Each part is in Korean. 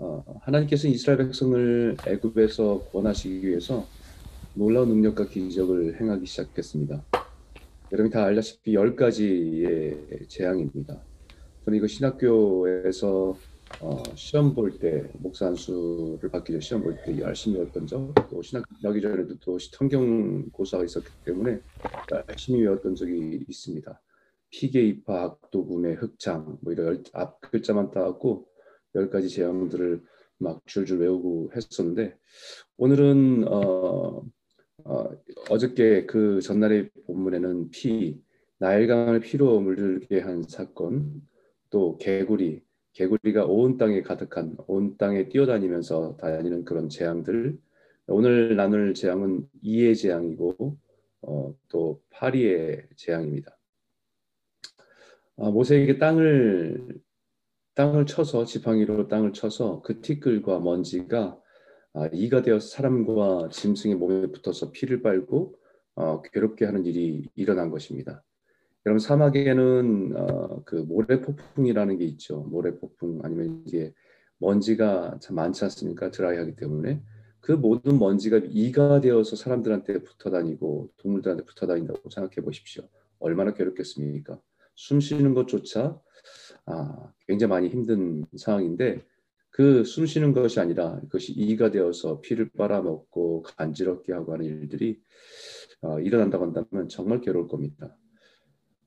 어, 하나님께서 이스라엘 백성을 애굽에서 구원하시기 위해서 놀라운 능력과 기적을 행하기 시작했습니다. 여러분이 다 알다시피 열 가지의 재앙입니다. 저는 이거 신학교에서 어, 시험 볼 때 목사 안수를 받기 전에 시험 볼 때 열심히 외웠던 적, 또 신학 나기 전에도 또 성경 고사가 있었기 때문에 열심히 외웠던 적이 있습니다. 피계 입학, 도금의 흑창, 뭐 이런 앞 글자만 따갖고 열 가지 재앙들을 막 줄줄 외우고 했었는데 오늘은 어, 어, 어 저께 그 전날의 본문에는 피, 나일강을 피로 물들게 한 사건, 또 개구리, 개구리가 온 땅에 가득한 온 땅에 뛰어다니면서 다니는 그런 재앙들. 오늘 나눌 재앙은 이의 재앙이고 어, 또 파리의 재앙입니다. 아, 모세에게 땅을 땅을 쳐서 지팡이로 땅을 쳐서 그 티끌과 먼지가 아, 이가 되어 사람과 짐승의 몸에 붙어서 피를 빨고 어, 괴롭게 하는 일이 일어난 것입니다. 여러분 사막에는 어, 그 모래 폭풍이라는 게 있죠. 모래 폭풍 아니면 이게 먼지가 참 많지 않습니까? 드라이하기 때문에 그 모든 먼지가 이가 되어서 사람들한테 붙어 다니고 동물들한테 붙어 다닌다고 생각해 보십시오. 얼마나 괴롭겠습니까? 숨 쉬는 것조차 아, 굉장히 많이 힘든 상황인데 그 숨 쉬는 것이 아니라 그것이 이가 되어서 피를 빨아먹고 간지럽게 하고 하는 일들이 어, 일어난다고 한다면 정말 괴로울 겁니다.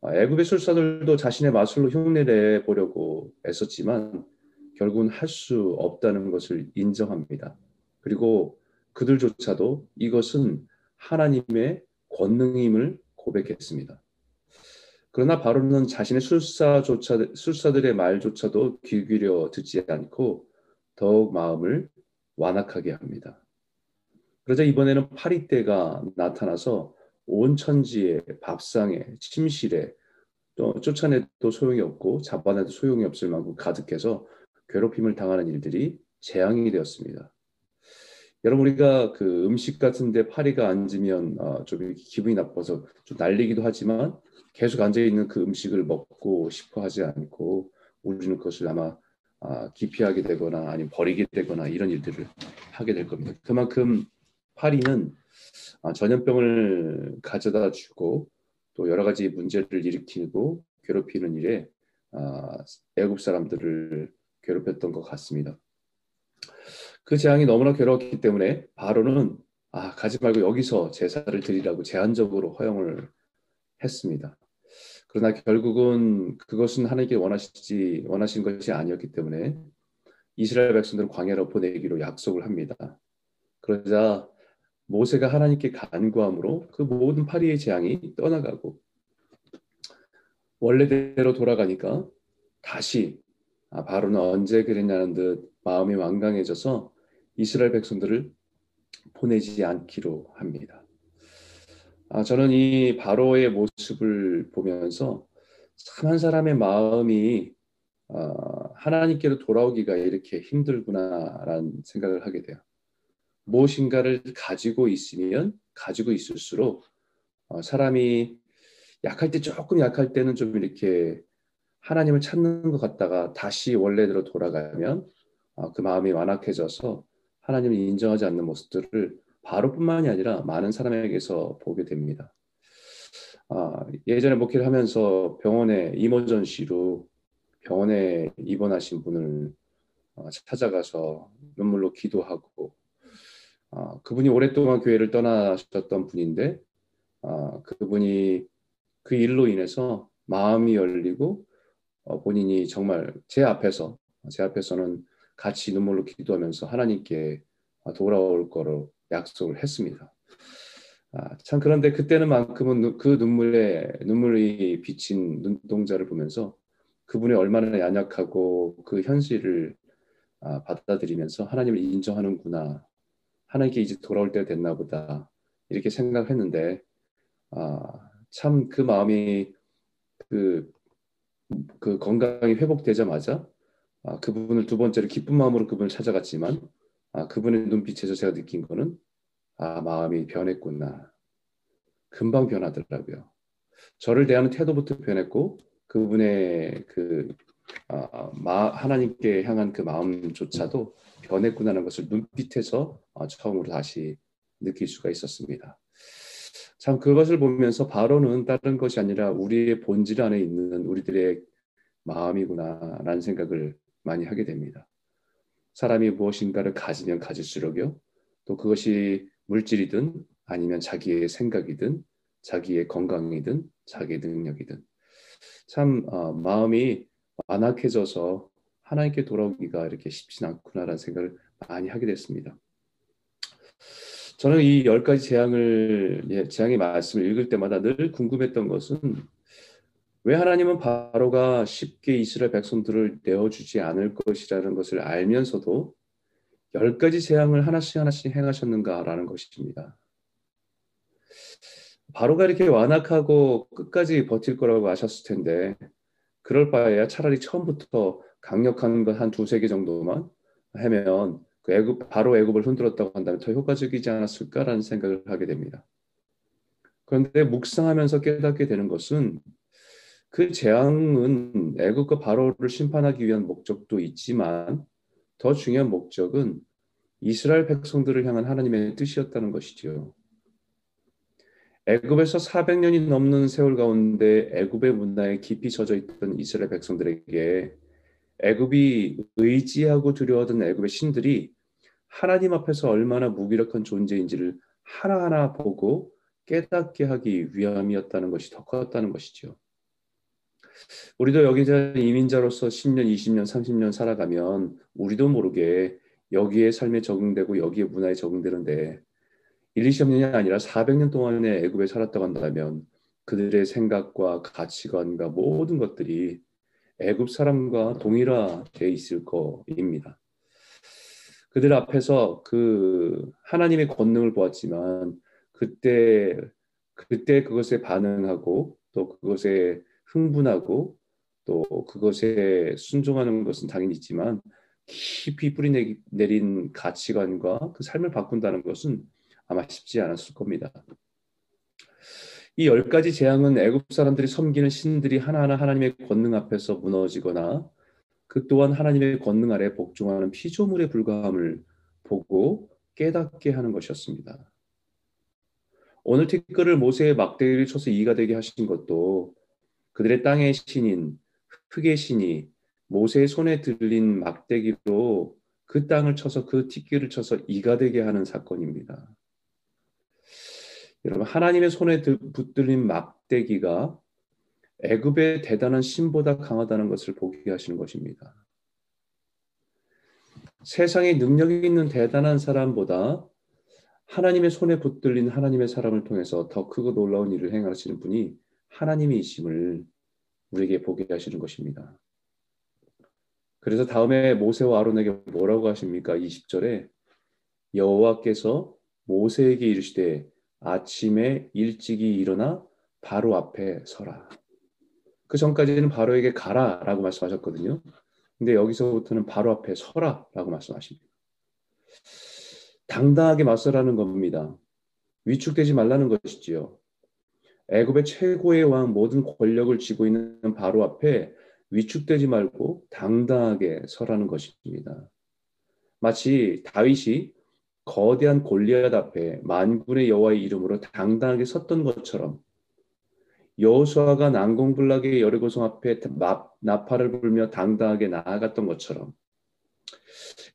아, 애굽의 술사들도 자신의 마술로 흉내내 보려고 애썼지만 결국은 할 수 없다는 것을 인정합니다. 그리고 그들조차도 이것은 하나님의 권능임을 고백했습니다. 그러나 바로는 자신의 술사조차 술사들의 말조차도 귀 기울여 듣지 않고 더욱 마음을 완악하게 합니다. 그러자 이번에는 파리떼가 나타나서 온 천지에 밥상에 침실에 또 쫓아내도 소용이 없고 잡아내도 소용이 없을 만큼 가득해서 괴롭힘을 당하는 일들이 재앙이 되었습니다. 여러분 우리가 그 음식 같은데 파리가 앉으면 어, 좀 기분이 나빠서 좀 날리기도 하지만 계속 앉아 있는 그 음식을 먹고 싶어 하지 않고 우리는 그것을 아마 아, 기피하게 되거나 아니면 버리게 되거나 이런 일들을 하게 될 겁니다. 그만큼 파리는 아, 전염병을 가져다 주고 또 여러 가지 문제를 일으키고 괴롭히는 일에 아, 애굽 사람들을 괴롭혔던 것 같습니다. 그 재앙이 너무나 괴로웠기 때문에 바로는 아, 가지 말고 여기서 제사를 드리라고 제한적으로 허용을 했습니다. 그러나 결국은 그것은 하나님께 원하시지 원하신 것이 아니었기 때문에 이스라엘 백성들을 광야로 보내기로 약속을 합니다. 그러자 모세가 하나님께 간구함으로 그 모든 파리의 재앙이 떠나가고 원래대로 돌아가니까 다시 아, 바로는 언제 그랬냐는 듯 마음이 완강해져서 이스라엘 백성들을 보내지 않기로 합니다. 아, 저는 이 바로의 모습을 보면서 참 한 사람의 마음이 어, 하나님께로 돌아오기가 이렇게 힘들구나라는 생각을 하게 돼요. 무엇인가를 가지고 있으면 가지고 있을수록 어, 사람이 약할 때 조금 약할 때는 좀 이렇게 하나님을 찾는 것 같다가 다시 원래대로 돌아가면 어, 그 마음이 완악해져서 하나님을 인정하지 않는 모습들을 바로뿐만이 아니라 많은 사람에게서 보게 됩니다. 아, 예전에 목회를 하면서 병원에 이모전 씨로 병원에 입원하신 분을 어, 찾아가서 눈물로 기도하고 어, 그분이 오랫동안 교회를 떠나셨던 분인데 어, 그분이 그 일로 인해서 마음이 열리고 어, 본인이 정말 제 앞에서 제 앞에서는 같이 눈물로 기도하면서 하나님께 돌아올 거로 약속을 했습니다. 아, 참 그런데 그때는 만큼은 그 눈물에 눈물이 비친 눈동자를 보면서 그분이 얼마나 연약하고 그 현실을 아, 받아들이면서 하나님을 인정하는구나 하나님께 이제 돌아올 때가 됐나 보다 이렇게 생각했는데 아, 참 그 마음이 그, 그 건강이 회복되자마자 아, 그분을 두 번째로 기쁜 마음으로 그분을 찾아갔지만 아, 그분의 눈빛에서 제가 느낀 거는 아 마음이 변했구나 금방 변하더라고요. 저를 대하는 태도부터 변했고 그분의 그 아, 마, 하나님께 향한 그 마음조차도 변했구나라는 것을 눈빛에서 어, 처음으로 다시 느낄 수가 있었습니다. 참 그것을 보면서 바로는 다른 것이 아니라 우리의 본질 안에 있는 우리들의 마음이구나라는 생각을 많이 하게 됩니다. 사람이 무엇인가를 가지면 가질수록요, 또 그것이 물질이든 아니면 자기의 생각이든 자기의 건강이든 자기의 능력이든 참 어, 마음이 완악해져서 하나님께 돌아오기가 이렇게 쉽진 않구나라는 생각을 많이 하게 됐습니다. 저는 이 열 가지 재앙을 예, 재앙의 말씀을 읽을 때마다 늘 궁금했던 것은 왜 하나님은 바로가 쉽게 이스라엘 백성들을 내어주지 않을 것이라는 것을 알면서도 열 가지 재앙을 하나씩 하나씩 행하셨는가라는 것입니다. 바로가 이렇게 완악하고 끝까지 버틸 거라고 아셨을 텐데 그럴 바에야 차라리 처음부터 강력한 것 한 두세 개 정도만 하면 그 애굽 바로 애굽을 흔들었다고 한다면 더 효과적이지 않았을까라는 생각을 하게 됩니다. 그런데 묵상하면서 깨닫게 되는 것은 그 재앙은 애굽과 바로를 심판하기 위한 목적도 있지만 더 중요한 목적은 이스라엘 백성들을 향한 하나님의 뜻이었다는 것이지요. 애굽에서 400년이 넘는 세월 가운데 애굽의 문화에 깊이 젖어 있던 이스라엘 백성들에게 애굽이 의지하고 두려워하던 애굽의 신들이 하나님 앞에서 얼마나 무기력한 존재인지를 하나하나 보고 깨닫게 하기 위함이었다는 것이 더 컸다는 것이죠. 우리도 여기자 이민자로서 10년, 20년, 30년 살아가면 우리도 모르게 여기에 삶에 적응되고 여기에 문화에 적응되는데 1, 20년이 아니라 400년 동안에 애굽에 살았다고 한다면 그들의 생각과 가치관과 모든 것들이 애굽 사람과 동일화되어 있을 거입니다. 그들 앞에서 그 하나님의 권능을 보았지만 그때 그때 그것에 반응하고 또 그것에 흥분하고 또 그것에 순종하는 것은 당연히 있지만 깊이 뿌리 내린 가치관과 그 삶을 바꾼다는 것은 아마 쉽지 않았을 겁니다. 이 열 가지 재앙은 애굽 사람들이 섬기는 신들이 하나하나 하나님의 권능 앞에서 무너지거나 그 또한 하나님의 권능 아래 복종하는 피조물에 불과함을 보고 깨닫게 하는 것이었습니다. 오늘 티끌을 모세의 막대기를 쳐서 이가 되게 하신 것도 그들의 땅의 신인 흙의 신이 모세의 손에 들린 막대기로 그 땅을 쳐서 그 티끌을 쳐서 이가 되게 하는 사건입니다. 여러분 하나님의 손에 붙들린 막대기가 애굽의 대단한 신보다 강하다는 것을 보게 하시는 것입니다. 세상에 능력이 있는 대단한 사람보다 하나님의 손에 붙들린 하나님의 사람을 통해서 더 크고 놀라운 일을 행하시는 분이 하나님이심을 우리에게 보게 하시는 것입니다. 그래서 다음에 모세와 아론에게 뭐라고 하십니까? 20절에 여호와께서 모세에게 이르시되 아침에 일찍이 일어나 바로 앞에 서라. 그 전까지는 바로에게 가라라고 말씀하셨거든요. 근데 여기서부터는 바로 앞에 서라라고 말씀하십니다. 당당하게 맞서라는 겁니다. 위축되지 말라는 것이지요. 애굽의 최고의 왕 모든 권력을 쥐고 있는 바로 앞에 위축되지 말고 당당하게 서라는 것입니다. 마치 다윗이 거대한 골리앗 앞에 만군의 여호와의 이름으로 당당하게 섰던 것처럼 여호수아가 난공불락의 여리고성 앞에 나팔을 불며 당당하게 나아갔던 것처럼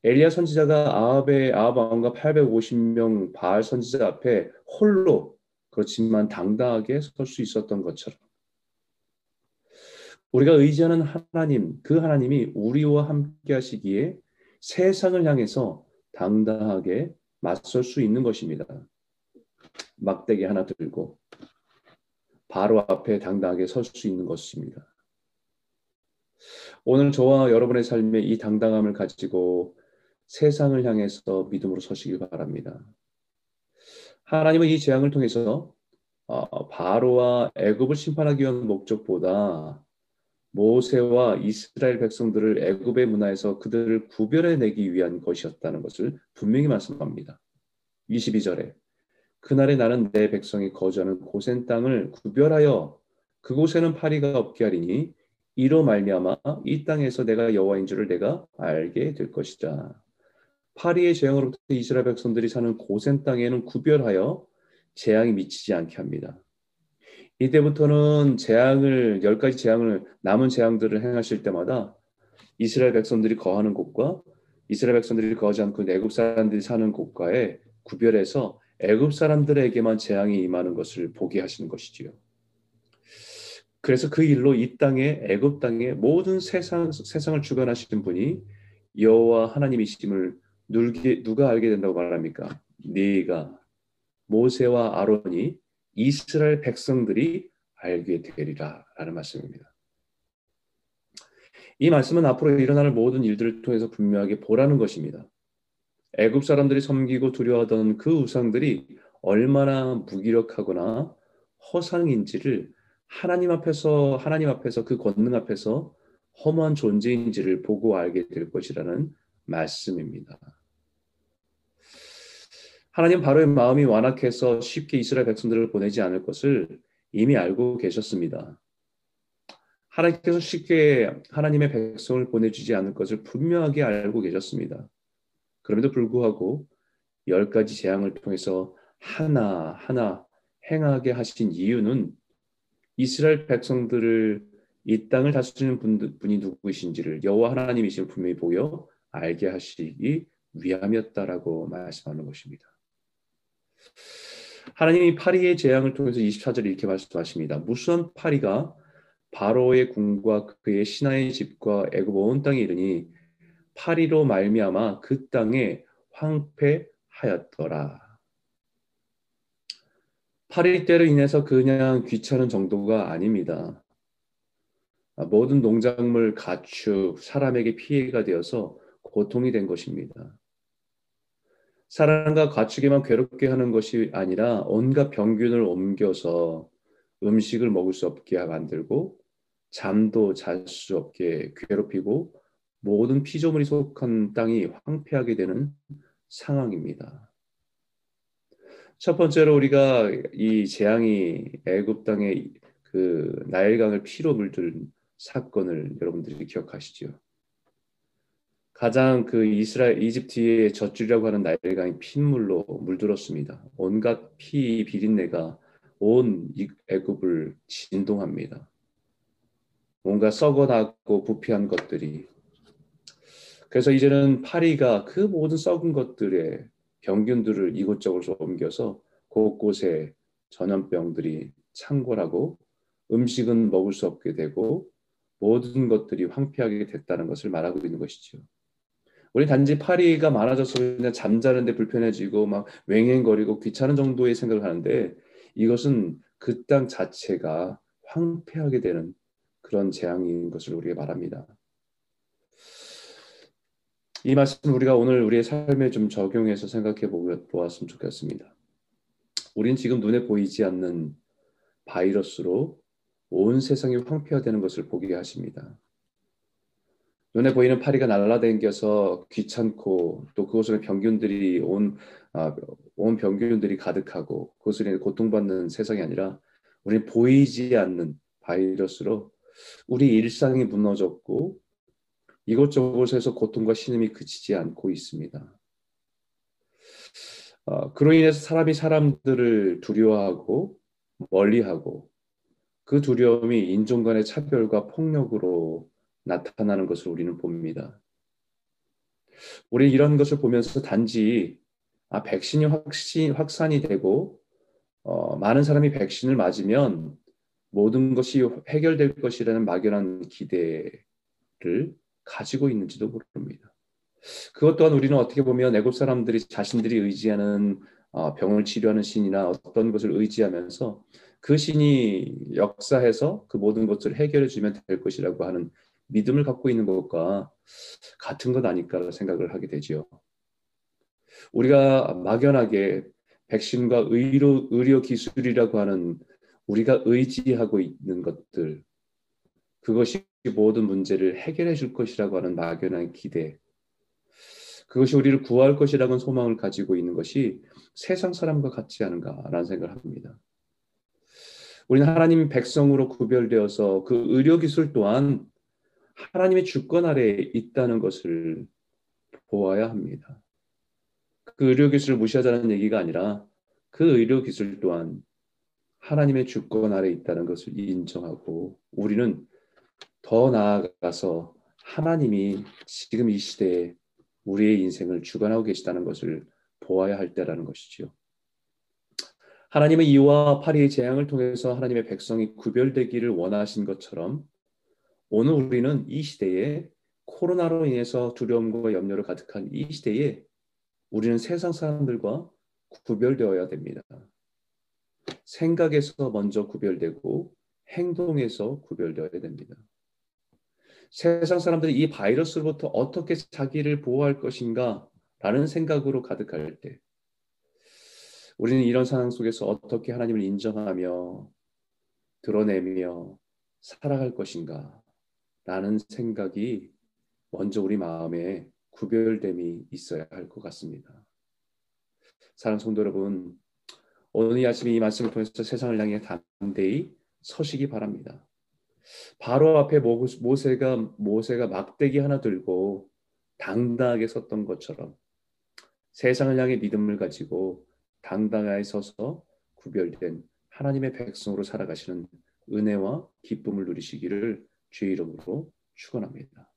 엘리야 선지자가 아합의 아합 왕과 850명 바알 선지자 앞에 홀로 그렇지만 당당하게 설 수 있었던 것처럼 우리가 의지하는 하나님 그 하나님이 우리와 함께 하시기에 세상을 향해서 당당하게 맞설 수 있는 것입니다. 막대기 하나 들고 바로 앞에 당당하게 설 수 있는 것입니다. 오늘 저와 여러분의 삶에 이 당당함을 가지고 세상을 향해서 믿음으로 서시길 바랍니다. 하나님은 이 재앙을 통해서 어, 바로와 애굽을 심판하기 위한 목적보다 모세와 이스라엘 백성들을 애굽의 문화에서 그들을 구별해내기 위한 것이었다는 것을 분명히 말씀합니다. 22절에 그날에 나는 내 백성이 거주하는 고센 땅을 구별하여 그곳에는 파리가 없게 하리니 이로 말미암아 이 땅에서 내가 여호와인 줄을 내가 알게 될 것이다. 파리의 재앙으로부터 이스라엘 백성들이 사는 고센 땅에는 구별하여 재앙이 미치지 않게 합니다. 이때부터는 재앙을 열 가지 재앙을 남은 재앙들을 행하실 때마다 이스라엘 백성들이 거하는 곳과 이스라엘 백성들이 거하지 않고 애굽 사람들이 사는 곳과의 구별해서 애굽 사람들에게만 재앙이 임하는 것을 보게 하시는 것이지요. 그래서 그 일로 이 땅에 애굽 땅에 모든 세상 세상을 주관하시는 분이 여호와 하나님이심을 누게, 누가 알게 된다고 말합니까? 네가 모세와 아론이 이스라엘 백성들이 알게 되리라라는 말씀입니다. 이 말씀은 앞으로 일어날 모든 일들을 통해서 분명하게 보라는 것입니다. 애굽 사람들이 섬기고 두려워하던 그 우상들이 얼마나 무기력하거나 허상인지를 하나님 앞에서 하나님 앞에서 그 권능 앞에서 허무한 존재인지를 보고 알게 될 것이라는 말씀입니다. 하나님 바로의 마음이 완악해서 쉽게 이스라엘 백성들을 보내지 않을 것을 이미 알고 계셨습니다. 하나님께서 쉽게 하나님의 백성을 보내주지 않을 것을 분명하게 알고 계셨습니다. 그럼에도 불구하고 열 가지 재앙을 통해서 하나 하나 행하게 하신 이유는 이스라엘 백성들을 이 땅을 다스리는 분이 누구이신지를 여호와 하나님이심을 분명히 보여 알게 하시기 위함이었다라고 말씀하는 것입니다. 하나님이 파리의 재앙을 통해서 24절에 이렇게 말씀하십니다. 무수한 파리가 바로의 궁과 그의 신하의 집과 애굽 온 땅에 이르니 파리로 말미암아 그 땅에 황폐하였더라. 파리 때로 인해서 그냥 귀찮은 정도가 아닙니다. 모든 농작물, 가축, 사람에게 피해가 되어서 고통이 된 것입니다. 사람과 가축에만 괴롭게 하는 것이 아니라 온갖 병균을 옮겨서 음식을 먹을 수 없게 만들고 잠도 잘 수 없게 괴롭히고 모든 피조물이 속한 땅이 황폐하게 되는 상황입니다. 첫 번째로 우리가 이 재앙이 애굽 땅에 그 나일강을 피로 물든 사건을 여러분들이 기억하시죠? 가장 그 이스라엘 이집트의 젖줄이라고 하는 나일강이 핏물로 물들었습니다. 온갖 피 비린내가 온 애굽을 진동합니다. 뭔가 썩어나고 부패한 것들이 그래서 이제는 파리가 그 모든 썩은 것들의 병균들을 이곳저곳으로 옮겨서 곳곳에 전염병들이 창궐하고 음식은 먹을 수 없게 되고 모든 것들이 황폐하게 됐다는 것을 말하고 있는 것이죠. 우리 단지 파리가 많아져서 그냥 잠자는데 불편해지고 막 웽웽거리고 귀찮은 정도의 생각을 하는데 이것은 그 땅 자체가 황폐하게 되는 그런 재앙인 것을 우리가 말합니다. 이 말씀 우리가 오늘 우리의 삶에 좀 적용해서 생각해 보았으면 좋겠습니다. 우린 지금 눈에 보이지 않는 바이러스로 온 세상이 황폐화되는 것을 보게 하십니다. 눈에 보이는 파리가 날아다녀서 귀찮고 또 그곳에 병균들이 온, 아, 온 병균들이 가득하고 그것을 고통받는 세상이 아니라 우리 보이지 않는 바이러스로 우리 일상이 무너졌고 이곳저곳에서 고통과 신음이 그치지 않고 있습니다. 어, 그로 인해서 사람이 사람들을 두려워하고 멀리하고 그 두려움이 인종 간의 차별과 폭력으로 나타나는 것을 우리는 봅니다. 우리 이런 것을 보면서 단지 아, 백신이 확신, 확산이 되고 어, 많은 사람이 백신을 맞으면 모든 것이 해결될 것이라는 막연한 기대를 가지고 있는지도 모릅니다. 그것 또한 우리는 어떻게 보면 애굽 사람들이 자신들이 의지하는 어, 병을 치료하는 신이나 어떤 것을 의지하면서 그 신이 역사해서 그 모든 것을 해결해 주면 될 것이라고 하는 믿음을 갖고 있는 것과 같은 것 아닐까 생각을 하게 되지요. 우리가 막연하게 백신과 의료, 의료 기술이라고 하는 우리가 의지하고 있는 것들, 그것이 모든 문제를 해결해 줄 것이라고 하는 막연한 기대, 그것이 우리를 구할 것이라는 소망을 가지고 있는 것이 세상 사람과 같지 않은가라는 생각을 합니다. 우리는 하나님 백성으로 구별되어서 그 의료 기술 또한 하나님의 주권 아래에 있다는 것을 보아야 합니다. 그 의료 기술을 무시하자는 얘기가 아니라 그 의료 기술 또한 하나님의 주권 아래 에 있다는 것을 인정하고 우리는 더 나아가서 하나님이 지금 이 시대에 우리의 인생을 주관하고 계시다는 것을 보아야 할 때라는 것이지요. 하나님은 이와 파리의 재앙을 통해서 하나님의 백성이 구별되기를 원하신 것처럼 오늘 우리는 이 시대에 코로나로 인해서 두려움과 염려를 가득한 이 시대에 우리는 세상 사람들과 구별되어야 됩니다. 생각에서 먼저 구별되고 행동에서 구별되어야 됩니다. 세상 사람들이 이 바이러스로부터 어떻게 자기를 보호할 것인가 라는 생각으로 가득할 때 우리는 이런 상황 속에서 어떻게 하나님을 인정하며 드러내며 살아갈 것인가 라는 생각이 먼저 우리 마음에 구별됨이 있어야 할 것 같습니다. 사랑 성도 여러분, 오늘 이 아침에 이 말씀을 통해서 세상을 향해 담대히 서시기 바랍니다. 바로 앞에 모세가 모세가 막대기 하나 들고 당당하게 섰던 것처럼 세상을 향해 믿음을 가지고 당당하게 서서 구별된 하나님의 백성으로 살아가시는 은혜와 기쁨을 누리시기를 주의 이름으로 축원합니다.